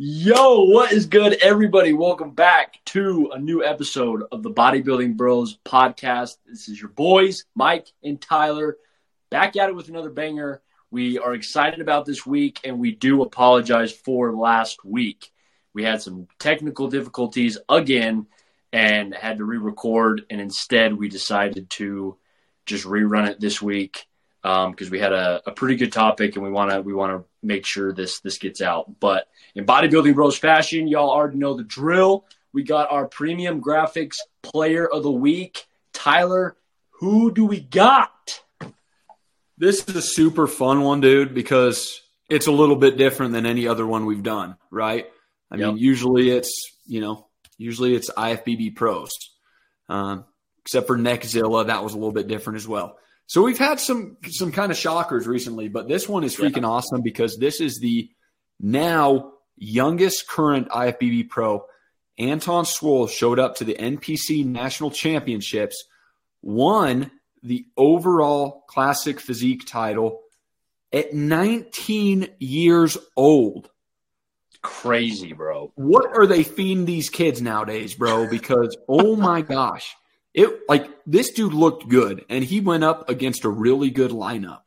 Yo, what is good, everybody? Welcome back to a new episode of the Bodybuilding Bros podcast. This is your boys, Mike and Tyler, back at it with another banger. We are excited about this week, and we do apologize for last week. We had some technical difficulties again and had to re record, and instead, we decided to just rerun it this week because um, we had a, a, pretty good topic and we want to we want to make sure this this gets out. But in bodybuilding bros fashion, y'all already know the drill. We got our premium graphics player of the week, Tyler. Who do we got? This is a super fun one, dude, because it's a little bit different than any other one we've done, right? I yep. mean, usually it's you know, usually it's IFBB pros, um, except for Neckzilla, that was a little bit different as well. So we've had some some kind of shockers recently, but this one is freaking yeah. awesome because this is the now youngest current IFBB pro. Anton Swoll showed up to the NPC National Championships, won the overall classic physique title at 19 years old. Crazy, bro. What are they feeding these kids nowadays, bro? Because oh my gosh. It like this dude looked good, and he went up against a really good lineup.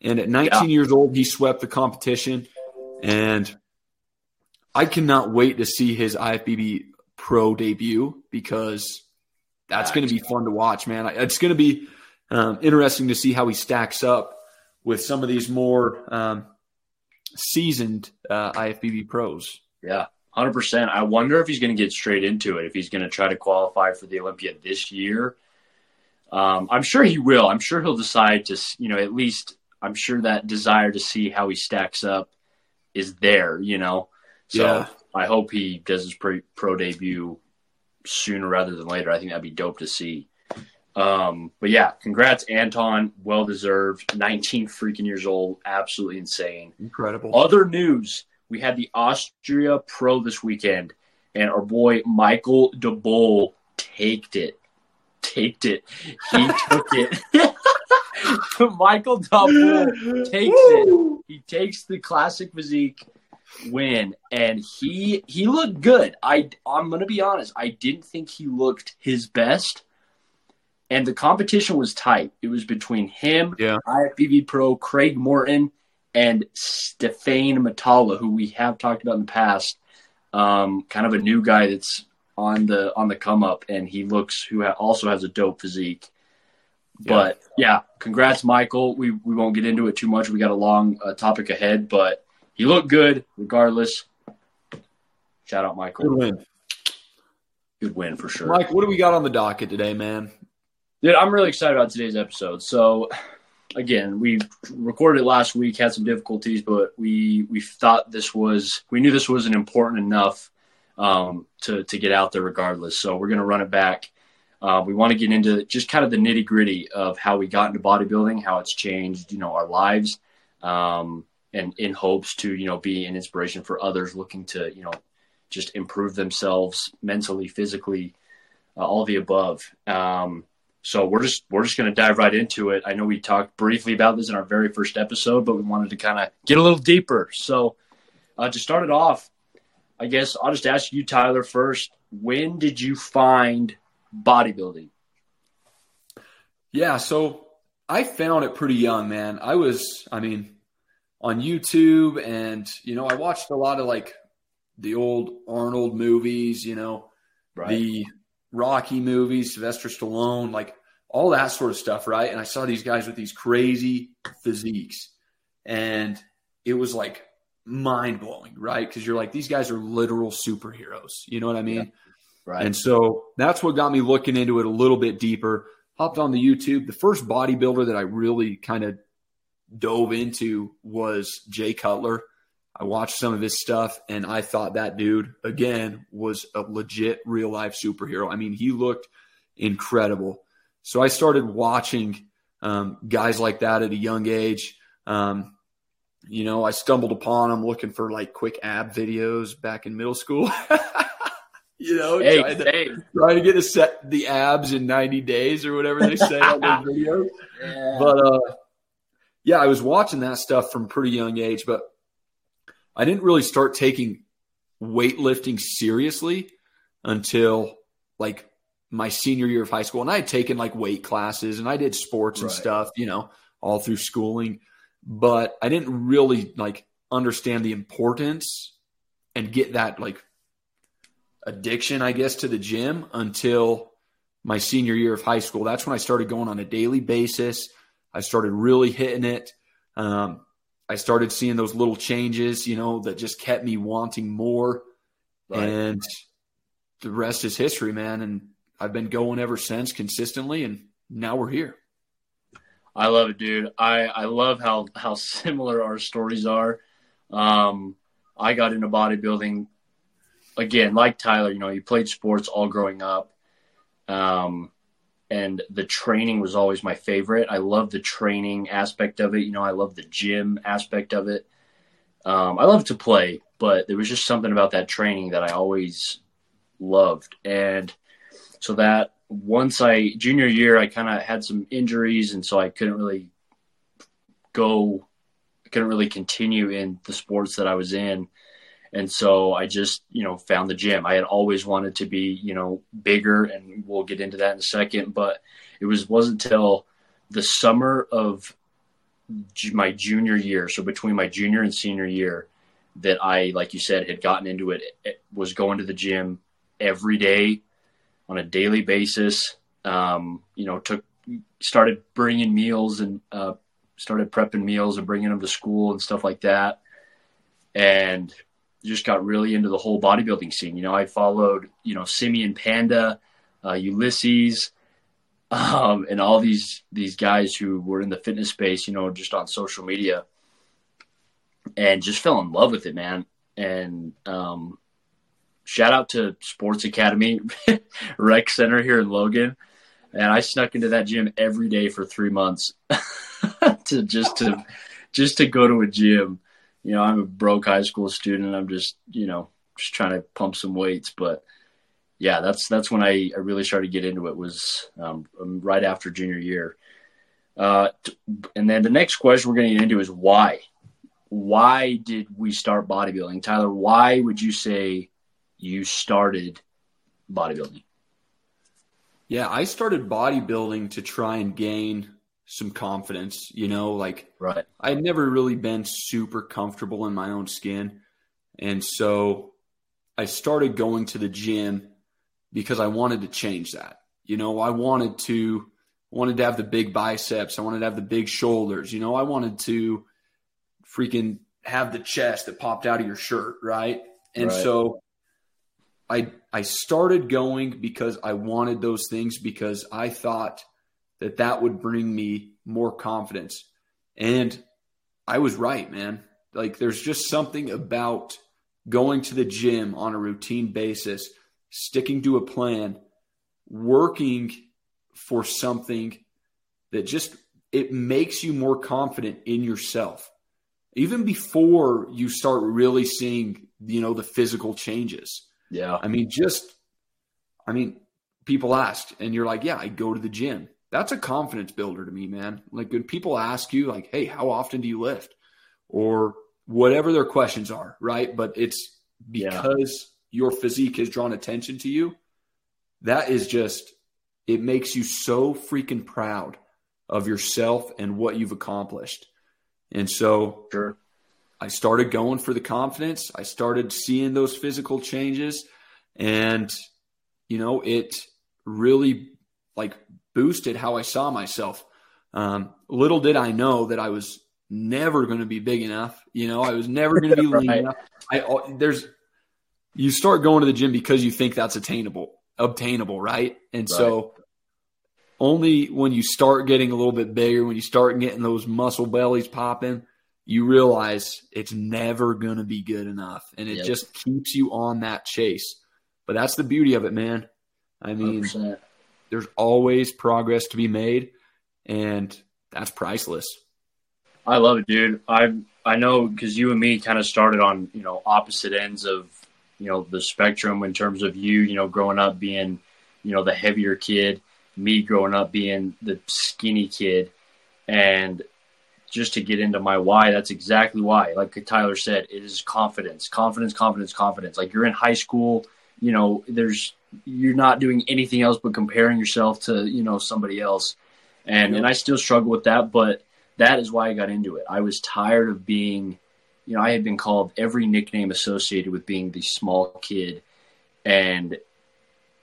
And at 19 yeah. years old, he swept the competition. And I cannot wait to see his IFBB pro debut because that's going to be fun to watch, man. It's going to be um, interesting to see how he stacks up with some of these more um, seasoned uh, IFBB pros. Yeah, Hundred percent. I wonder if he's going to get straight into it. If he's going to try to qualify for the Olympia this year, um, I'm sure he will. I'm sure he'll decide to, you know, at least I'm sure that desire to see how he stacks up is there. You know, so yeah. I hope he does his pro, pro debut sooner rather than later. I think that'd be dope to see. Um, but yeah, congrats, Anton. Well deserved. 19 freaking years old. Absolutely insane. Incredible. Other news we had the Austria Pro this weekend, and our boy Michael DeBoll taked it. Taked it. He took it. Michael DeBoll takes it. He takes the classic physique win, and he he looked good. I I'm gonna be honest. I didn't think he looked his best. And the competition was tight. It was between him, yeah. IFBB Pro, Craig Morton, and Stefane Matala, who we have talked about in the past, um, kind of a new guy that's on the on the come up, and he looks who ha- also has a dope physique. Yeah. But yeah, congrats, Michael. We we won't get into it too much. We got a long uh, topic ahead, but he looked good regardless. Shout out, Michael. Good win. Good win for sure. Mike, what do we got on the docket today, man? Dude, I'm really excited about today's episode. So again, we recorded it last week, had some difficulties, but we we thought this was we knew this wasn't important enough um, to to get out there regardless. So we're gonna run it back. Uh, we want to get into just kind of the nitty gritty of how we got into bodybuilding, how it's changed, you know, our lives, um, and in hopes to you know be an inspiration for others looking to you know just improve themselves mentally, physically, uh, all the above. Um, so we're just we're just going to dive right into it. I know we talked briefly about this in our very first episode, but we wanted to kind of get a little deeper. So uh, to start it off, I guess I'll just ask you, Tyler, first. When did you find bodybuilding? Yeah, so I found it pretty young, man. I was, I mean, on YouTube, and you know, I watched a lot of like the old Arnold movies, you know, right. the Rocky movies, Sylvester Stallone, like all that sort of stuff, right? And I saw these guys with these crazy physiques, and it was like mind blowing, right? Because you're like, these guys are literal superheroes. You know what I mean? Yeah. Right. And so that's what got me looking into it a little bit deeper. Hopped on the YouTube. The first bodybuilder that I really kind of dove into was Jay Cutler. I watched some of his stuff and I thought that dude, again, was a legit real life superhero. I mean, he looked incredible. So I started watching um, guys like that at a young age. Um, you know, I stumbled upon them looking for like quick ab videos back in middle school. you know, hey, trying, to, hey. trying to get to set the abs in 90 days or whatever they say on those videos. Yeah. But uh, yeah, I was watching that stuff from pretty young age, but I didn't really start taking weightlifting seriously until like my senior year of high school. And I had taken like weight classes and I did sports and right. stuff, you know, all through schooling. But I didn't really like understand the importance and get that like addiction, I guess, to the gym until my senior year of high school. That's when I started going on a daily basis. I started really hitting it. Um, I started seeing those little changes, you know, that just kept me wanting more. Right. And the rest is history, man. And I've been going ever since consistently, and now we're here. I love it, dude. I, I love how, how similar our stories are. Um, I got into bodybuilding again, like Tyler, you know, he played sports all growing up. Um, and the training was always my favorite. I love the training aspect of it. You know, I love the gym aspect of it. Um, I love to play, but there was just something about that training that I always loved. And so that once I junior year, I kind of had some injuries, and so I couldn't really go, couldn't really continue in the sports that I was in. And so I just, you know, found the gym. I had always wanted to be, you know, bigger, and we'll get into that in a second. But it was wasn't until the summer of my junior year, so between my junior and senior year, that I, like you said, had gotten into it. it was going to the gym every day on a daily basis. Um, you know, took started bringing meals and uh, started prepping meals and bringing them to school and stuff like that. And just got really into the whole bodybuilding scene. You know, I followed, you know, Simeon Panda, uh, Ulisses, um, and all these these guys who were in the fitness space, you know, just on social media, and just fell in love with it, man. And um, shout out to Sports Academy Rec Center here in Logan, and I snuck into that gym every day for three months to just to just to go to a gym you know, I'm a broke high school student. I'm just, you know, just trying to pump some weights. But yeah, that's that's when I, I really started to get into it was um, um right after junior year. Uh, and then the next question we're going to get into is why? Why did we start bodybuilding? Tyler, why would you say you started bodybuilding? Yeah, I started bodybuilding to try and gain some confidence, you know, like right. I'd never really been super comfortable in my own skin. And so I started going to the gym because I wanted to change that. You know, I wanted to wanted to have the big biceps, I wanted to have the big shoulders, you know, I wanted to freaking have the chest that popped out of your shirt, right? And right. so I I started going because I wanted those things because I thought that that would bring me more confidence. And I was right, man. Like there's just something about going to the gym on a routine basis, sticking to a plan, working for something that just it makes you more confident in yourself. Even before you start really seeing, you know, the physical changes. Yeah. I mean, just I mean, people ask and you're like, "Yeah, I go to the gym." That's a confidence builder to me, man. Like when people ask you, like, hey, how often do you lift? Or whatever their questions are, right? But it's because yeah. your physique has drawn attention to you. That is just, it makes you so freaking proud of yourself and what you've accomplished. And so sure. I started going for the confidence. I started seeing those physical changes. And, you know, it really like boosted how I saw myself. Um, little did I know that I was never going to be big enough. You know, I was never going to be lean right. enough. I there's you start going to the gym because you think that's attainable, obtainable, right? And right. so only when you start getting a little bit bigger, when you start getting those muscle bellies popping, you realize it's never going to be good enough, and it yep. just keeps you on that chase. But that's the beauty of it, man. I mean, 100% there's always progress to be made, and that's priceless. I love it, dude. I I know because you and me kind of started on you know opposite ends of you know the spectrum in terms of you you know growing up being you know the heavier kid, me growing up being the skinny kid, and just to get into my why, that's exactly why. Like Tyler said, it is confidence, confidence, confidence, confidence. Like you're in high school, you know, there's you're not doing anything else but comparing yourself to you know somebody else, and and I still struggle with that, but that is why I got into it. I was tired of being, you know, I had been called every nickname associated with being the small kid, and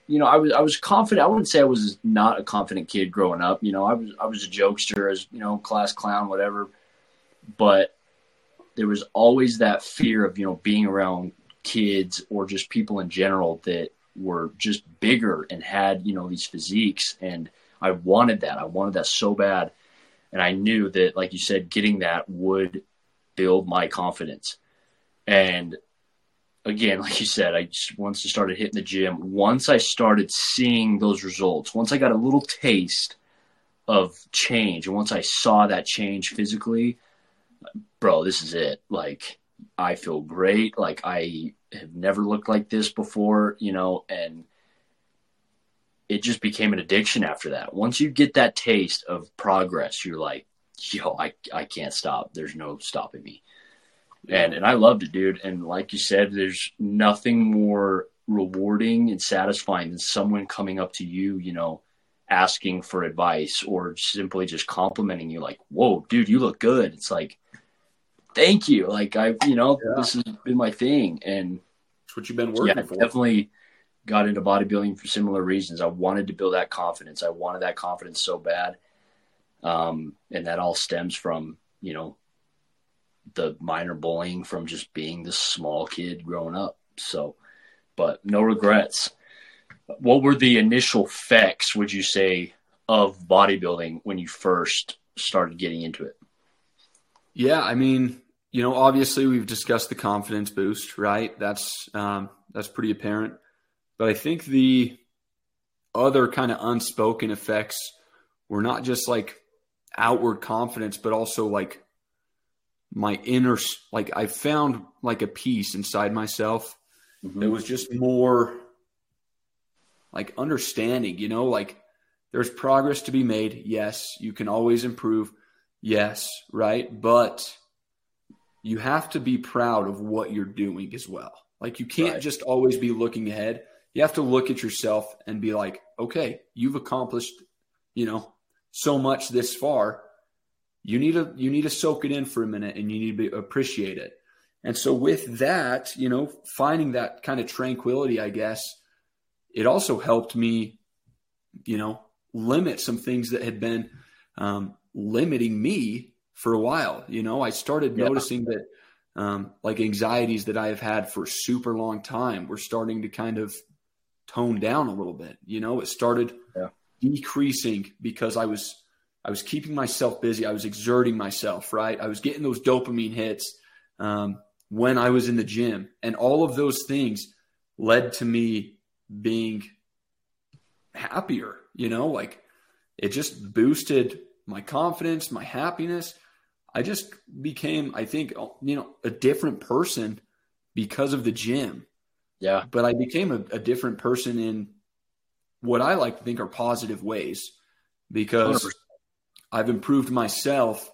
you know, I was I was confident. I wouldn't say I was not a confident kid growing up. You know, I was I was a jokester, as you know, class clown, whatever. But there was always that fear of you know being around kids or just people in general that were just bigger and had you know these physiques, and I wanted that. I wanted that so bad, and I knew that, like you said, getting that would build my confidence. And again, like you said, I just once I started hitting the gym, once I started seeing those results, once I got a little taste of change, and once I saw that change physically, bro, this is it. Like I feel great. Like I have never looked like this before, you know, and it just became an addiction after that. Once you get that taste of progress, you're like, yo, I, I can't stop. There's no stopping me and and I loved it, dude. And like you said, there's nothing more rewarding and satisfying than someone coming up to you, you know, asking for advice or simply just complimenting you, like, "Whoa, dude, you look good." It's like, thank you. Like I, you know, yeah. this has been my thing, and it's what you've been working yeah, for. Definitely got into bodybuilding for similar reasons. I wanted to build that confidence. I wanted that confidence so bad, um, and that all stems from you know the minor bullying from just being this small kid growing up. So, but no regrets. What were the initial effects, would you say, of bodybuilding when you first started getting into it? Yeah, I mean, you know, obviously we've discussed the confidence boost, right? That's um, that's pretty apparent. But I think the other kind of unspoken effects were not just like outward confidence, but also like my inner like I found like a peace inside myself mm-hmm. that was just more like understanding, you know, like there's progress to be made. Yes, you can always improve. Yes, right? But you have to be proud of what you're doing as well. Like you can't right. just always be looking ahead. You have to look at yourself and be like, okay, you've accomplished, you know, so much this far you need to you need to soak it in for a minute and you need to appreciate it and so with that you know finding that kind of tranquility i guess it also helped me you know limit some things that had been um, limiting me for a while you know i started yeah. noticing that um, like anxieties that i have had for a super long time were starting to kind of tone down a little bit you know it started yeah. decreasing because i was I was keeping myself busy. I was exerting myself, right? I was getting those dopamine hits um, when I was in the gym. And all of those things led to me being happier, you know, like it just boosted my confidence, my happiness. I just became, I think, you know, a different person because of the gym. Yeah. But I became a, a different person in what I like to think are positive ways because 100%. I've improved myself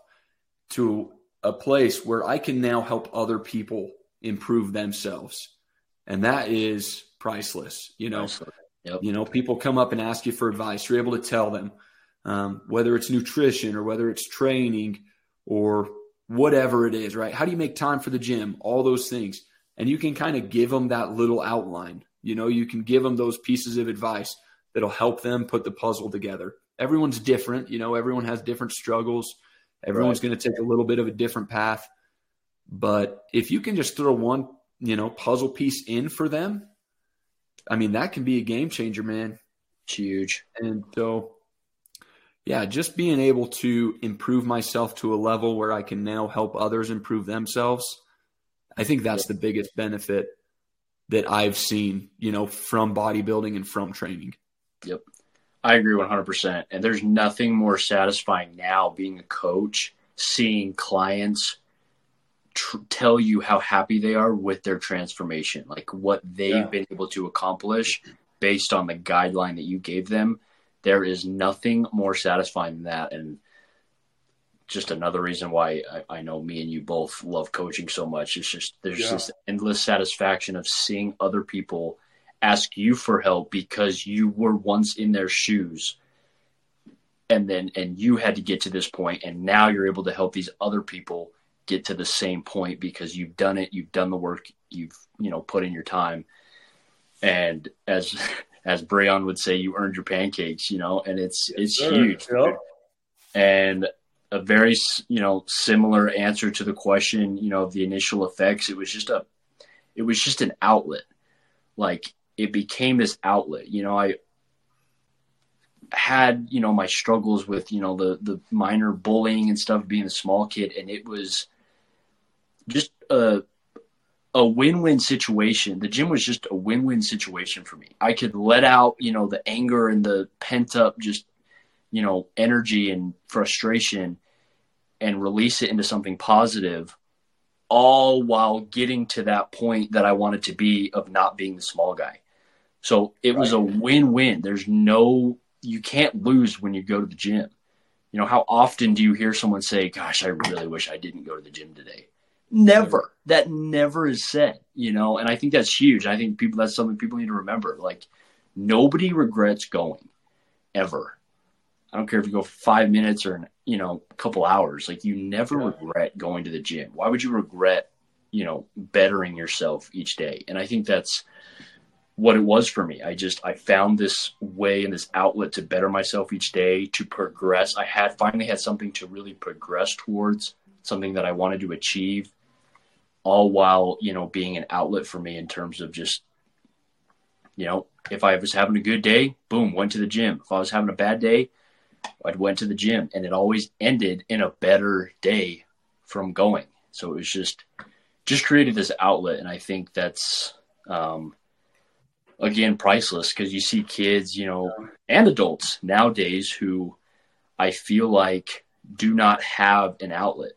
to a place where I can now help other people improve themselves. And that is priceless. You know, yep. you know, people come up and ask you for advice. You're able to tell them um, whether it's nutrition or whether it's training or whatever it is, right? How do you make time for the gym? All those things. And you can kind of give them that little outline. You know, you can give them those pieces of advice that'll help them put the puzzle together everyone's different. You know, everyone has different struggles. Everyone's right. going to take a little bit of a different path. But if you can just throw one, you know, puzzle piece in for them, I mean, that can be a game changer, man. It's huge. And so, yeah, just being able to improve myself to a level where I can now help others improve themselves, I think that's the biggest benefit that I've seen, you know, from bodybuilding and from training. Yep. I agree 100%. And there's nothing more satisfying now being a coach, seeing clients tr- tell you how happy they are with their transformation, like what they've yeah. been able to accomplish based on the guideline that you gave them. There is nothing more satisfying than that. And just another reason why I, I, know me and you both love coaching so much. It's just there's yeah. this endless satisfaction of seeing other people ask you for help because you were once in their shoes and then and you had to get to this point and now you're able to help these other people get to the same point because you've done it you've done the work you've you know put in your time and as as Brayon would say you earned your pancakes you know and it's yes, it's sir. huge yep. and a very you know similar answer to the question you know of the initial effects it was just a it was just an outlet like it became this outlet you know i had you know my struggles with you know the the minor bullying and stuff being a small kid and it was just a a win-win situation the gym was just a win-win situation for me i could let out you know the anger and the pent up just you know energy and frustration and release it into something positive all while getting to that point that I wanted to be of not being the small guy. So it right. was a win-win. There's no you can't lose when you go to the gym. You know, how often do you hear someone say, "Gosh, I really wish I didn't go to the gym today." Never. That never is said, you know, and I think that's huge. I think people that's something people need to remember. Like nobody regrets going ever. I don't care if you go five minutes or you know a couple hours. Like you never yeah. regret going to the gym. Why would you regret you know bettering yourself each day? And I think that's what it was for me. I just I found this way and this outlet to better myself each day to progress. I had finally had something to really progress towards, something that I wanted to achieve, all while you know being an outlet for me in terms of just you know if I was having a good day, boom, went to the gym. If I was having a bad day, I went to the gym and it always ended in a better day from going. So it was just just created this outlet and I think that's um, again priceless because you see kids, you know, and adults nowadays who I feel like do not have an outlet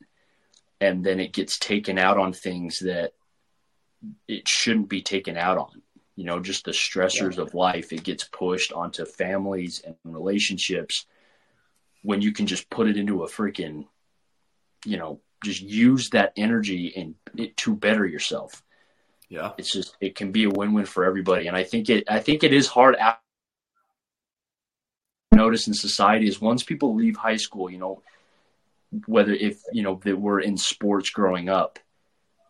and then it gets taken out on things that it shouldn't be taken out on. You know, just the stressors yeah. of life, it gets pushed onto families and relationships when you can just put it into a freaking, you know, just use that energy and it to better yourself. Yeah. It's just, it can be a win-win for everybody. And I think it, I think it is hard out notice in society is once people leave high school, you know, whether if, you know, they were in sports growing up,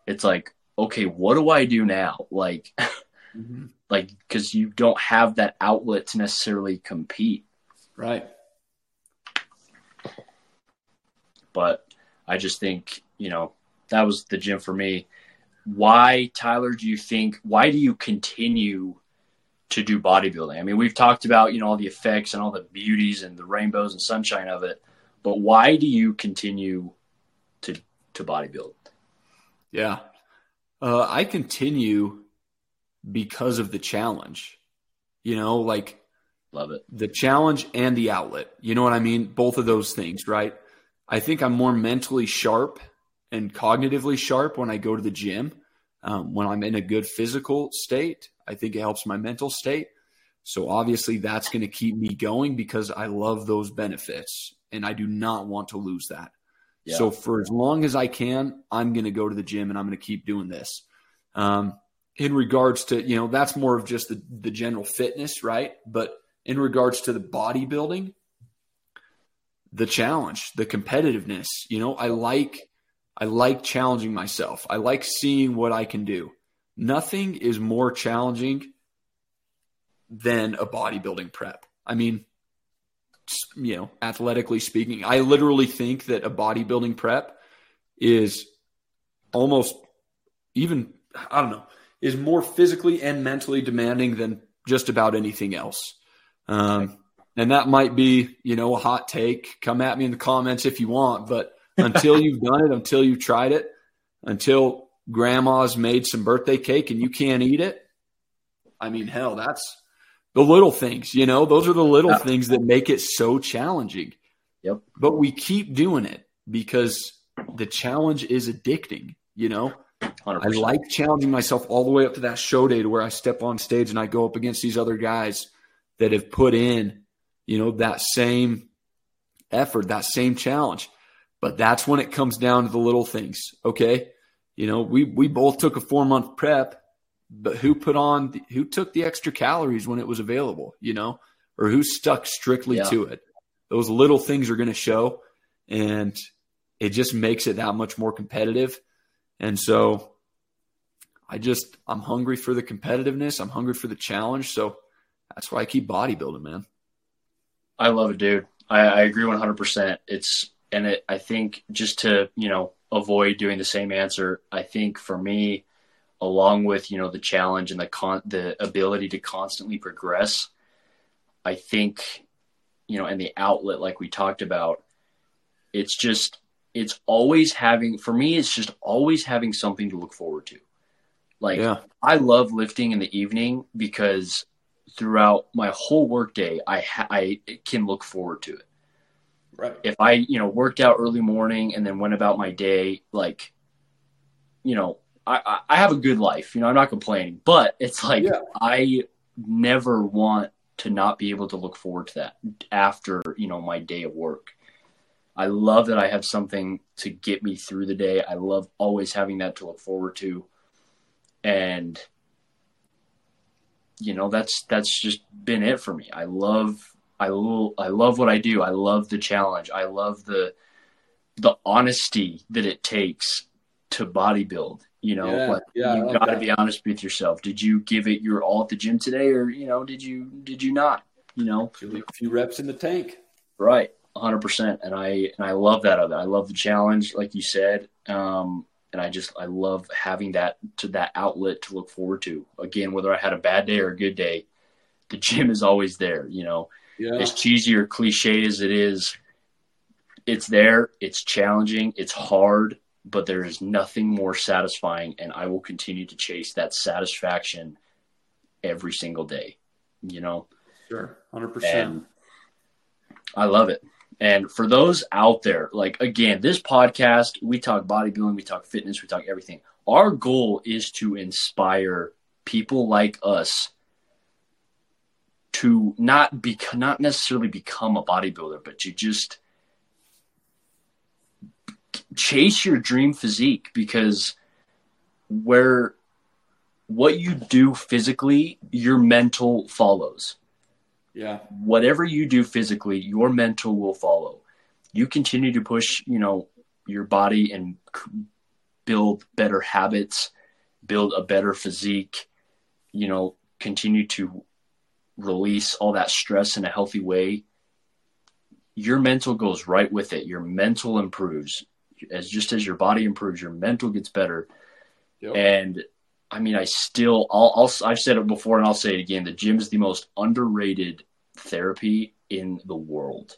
it's like, okay, what do I do now? Like, mm-hmm. like, cause you don't have that outlet to necessarily compete. Right. But I just think, you know, that was the gym for me. Why, Tyler, do you think, why do you continue to do bodybuilding? I mean, we've talked about, you know, all the effects and all the beauties and the rainbows and sunshine of it, but why do you continue to, to bodybuild? Yeah. Uh, I continue because of the challenge. You know, like love it. The challenge and the outlet. You know what I mean? Both of those things, right? I think I'm more mentally sharp and cognitively sharp when I go to the gym. Um, when I'm in a good physical state, I think it helps my mental state. So obviously that's going to keep me going because I love those benefits and I do not want to lose that. Yeah. So for as long as I can, I'm going to go to the gym and I'm going to keep doing this. Um, in regards to, you know, that's more of just the, the general fitness, right? But in regards to the bodybuilding, the challenge, the competitiveness. You know, I like I like challenging myself. I like seeing what I can do. Nothing is more challenging than a bodybuilding prep. I mean, you know, athletically speaking, I literally think that a bodybuilding prep is almost even I don't know, is more physically and mentally demanding than just about anything else. Um, and that might be, you know, a hot take. Come at me in the comments if you want, but until you've done it, until you've tried it, until grandma's made some birthday cake and you can't eat it, I mean, hell, that's the little things, you know, those are the little yeah. things that make it so challenging. Yep. But we keep doing it because the challenge is addicting, you know? 100%. I like challenging myself all the way up to that show day to where I step on stage and I go up against these other guys that have put in you know, that same effort, that same challenge. But that's when it comes down to the little things. Okay. You know, we, we both took a four month prep, but who put on, the, who took the extra calories when it was available, you know, or who stuck strictly yeah. to it? Those little things are going to show and it just makes it that much more competitive. And so I just, I'm hungry for the competitiveness. I'm hungry for the challenge. So that's why I keep bodybuilding, man. I love it, dude. I, I agree 100%. It's, and it, I think just to, you know, avoid doing the same answer, I think for me, along with, you know, the challenge and the con, the ability to constantly progress, I think, you know, and the outlet, like we talked about, it's just, it's always having, for me, it's just always having something to look forward to. Like, yeah. I love lifting in the evening because throughout my whole workday, I ha- I can look forward to it. Right. If I you know worked out early morning and then went about my day, like, you know, I I have a good life. You know, I'm not complaining, but it's like yeah. I never want to not be able to look forward to that after you know my day of work. I love that I have something to get me through the day. I love always having that to look forward to. And you know that's that's just been it for me. I love I lo- I love what I do. I love the challenge. I love the the honesty that it takes to bodybuild. You know, yeah, like yeah, you got to be honest with yourself. Did you give it your all at the gym today, or you know, did you did you not? You know, a few reps in the tank. Right, hundred percent. And I and I love that of it. I love the challenge, like you said. Um, and I just I love having that to that outlet to look forward to. Again, whether I had a bad day or a good day, the gym is always there. You know, yeah. as cheesy or cliche as it is, it's there. It's challenging. It's hard, but there is nothing more satisfying, and I will continue to chase that satisfaction every single day. You know, sure, hundred percent. I love it. And for those out there, like again, this podcast, we talk bodybuilding, we talk fitness, we talk everything. Our goal is to inspire people like us to not be not necessarily become a bodybuilder, but to just chase your dream physique because where what you do physically, your mental follows. Yeah. Whatever you do physically, your mental will follow. You continue to push, you know, your body and build better habits, build a better physique, you know, continue to release all that stress in a healthy way. Your mental goes right with it. Your mental improves as just as your body improves, your mental gets better. Yep. And I mean, I still, I'll, I'll, I've said it before and I'll say it again. The gym is the most underrated therapy in the world.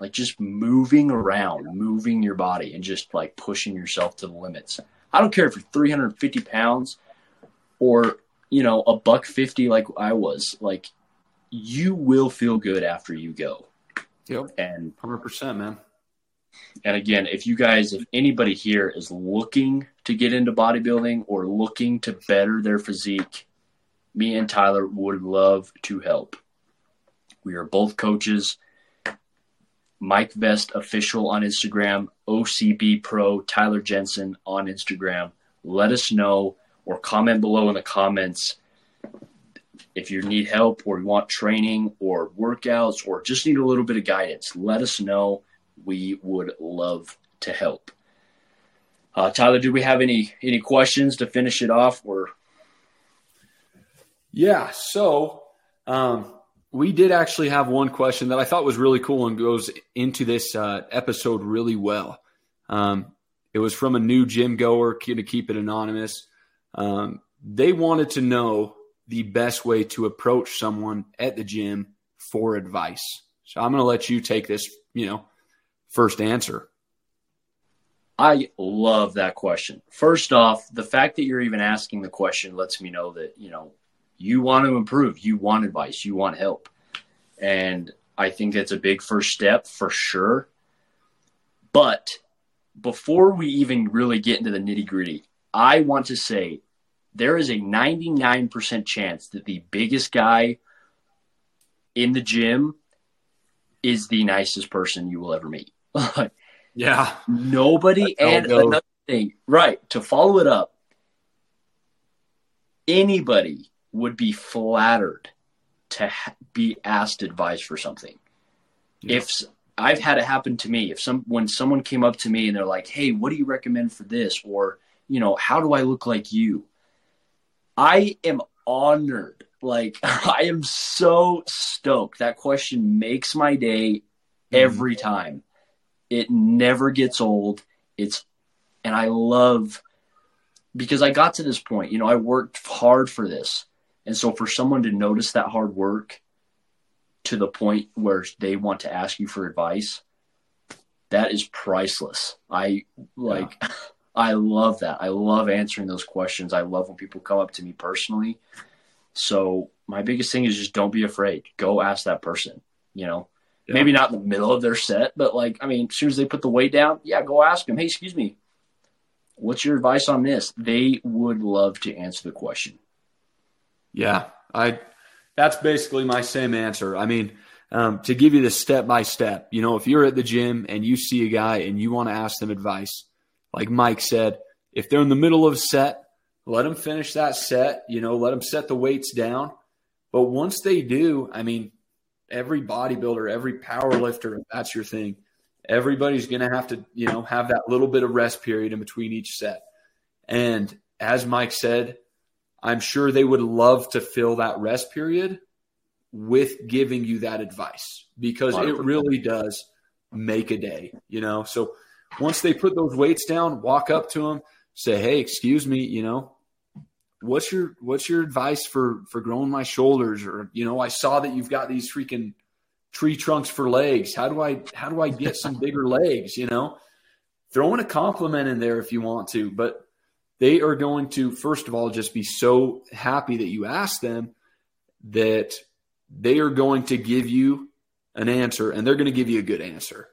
Like just moving around, moving your body, and just like pushing yourself to the limits. I don't care if you're 350 pounds or, you know, a buck 50 like I was. Like, you will feel good after you go. Yep. And 100%, man. And again, if you guys, if anybody here is looking to get into bodybuilding or looking to better their physique, me and Tyler would love to help. We are both coaches. Mike Vest official on Instagram, OCB Pro Tyler Jensen on Instagram. Let us know or comment below in the comments if you need help or you want training or workouts or just need a little bit of guidance. Let us know we would love to help. Uh, Tyler, do we have any any questions to finish it off? Or yeah, so um, we did actually have one question that I thought was really cool and goes into this uh, episode really well. Um, it was from a new gym goer to keep it anonymous. Um, they wanted to know the best way to approach someone at the gym for advice. So I'm going to let you take this, you know, first answer? I love that question. First off, the fact that you're even asking the question lets me know that, you know, you want to improve, you want advice, you want help. And I think that's a big first step for sure. But before we even really get into the nitty gritty, I want to say there is a 99% chance that the biggest guy in the gym is the nicest person you will ever meet. Yeah. Nobody and another thing, right, to follow it up, anybody would be flattered to ha- be asked advice for something. Yeah. If I've had it happen to me, if some when someone came up to me and they're like, "Hey, what do you recommend for this?" or, you know, "How do I look like you?" I am honored. Like I am so stoked. That question makes my day mm-hmm. every time. It never gets old. It's and I love because I got to this point, you know, I worked hard for this. And so for someone to notice that hard work to the point where they want to ask you for advice, that is priceless. I like yeah. I love that. I love answering those questions. I love when people come up to me personally. So my biggest thing is just don't be afraid. Go ask that person, you know. Yeah. Maybe not in the middle of their set, but like I mean, as soon as they put the weight down, yeah, go ask them, "Hey, excuse me. What's your advice on this?" They would love to answer the question. Yeah, I. That's basically my same answer. I mean, um, to give you the step by step, you know, if you're at the gym and you see a guy and you want to ask them advice, like Mike said, if they're in the middle of a set, let them finish that set. You know, let them set the weights down. But once they do, I mean, every bodybuilder, every power lifter, if that's your thing, everybody's going to have to, you know, have that little bit of rest period in between each set. And as Mike said, I'm sure they would love to fill that rest period with giving you that advice because it really does make a day, you know? So once they put those weights down, walk up to them, say, "Hey, excuse me, you know, what's your what's your advice for for growing my shoulders or you know, I saw that you've got these freaking tree trunks for legs. How do I how do I get some bigger legs, you know? Throw in a compliment in there if you want to, but they are going to first of all just be so happy that you asked them that they are going to give you an answer and they're going to give you a good answer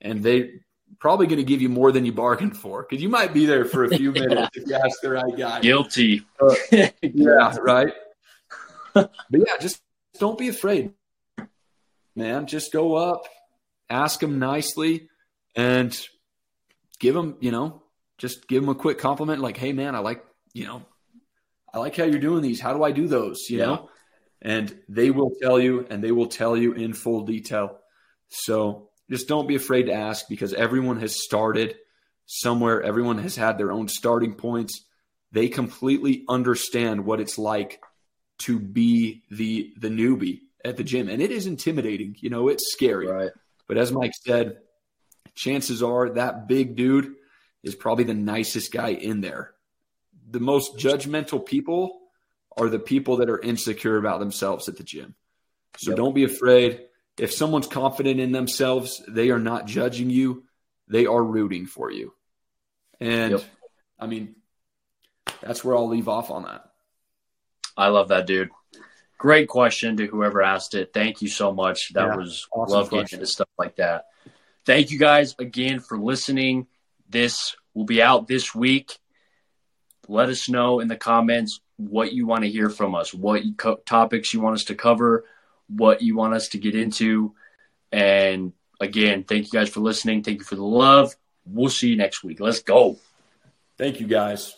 and they probably going to give you more than you bargained for because you might be there for a few minutes if you ask the right guy guilty uh, yeah right but yeah just don't be afraid man just go up ask them nicely and give them you know just give them a quick compliment like, hey, man, I like, you know, I like how you're doing these. How do I do those? You yeah. know? And they will tell you and they will tell you in full detail. So just don't be afraid to ask because everyone has started somewhere. Everyone has had their own starting points. They completely understand what it's like to be the the newbie at the gym. And it is intimidating. You know, it's scary. Right. But as Mike said, chances are that big dude – is probably the nicest guy in there. The most judgmental people are the people that are insecure about themselves at the gym. So yep. don't be afraid. If someone's confident in themselves, they are not judging you, they are rooting for you. And yep. I mean, that's where I'll leave off on that. I love that, dude. Great question to whoever asked it. Thank you so much. That yeah, was awesome love question. getting into stuff like that. Thank you guys again for listening. This will be out this week. Let us know in the comments what you want to hear from us, what co- topics you want us to cover, what you want us to get into. And again, thank you guys for listening. Thank you for the love. We'll see you next week. Let's go. Thank you, guys.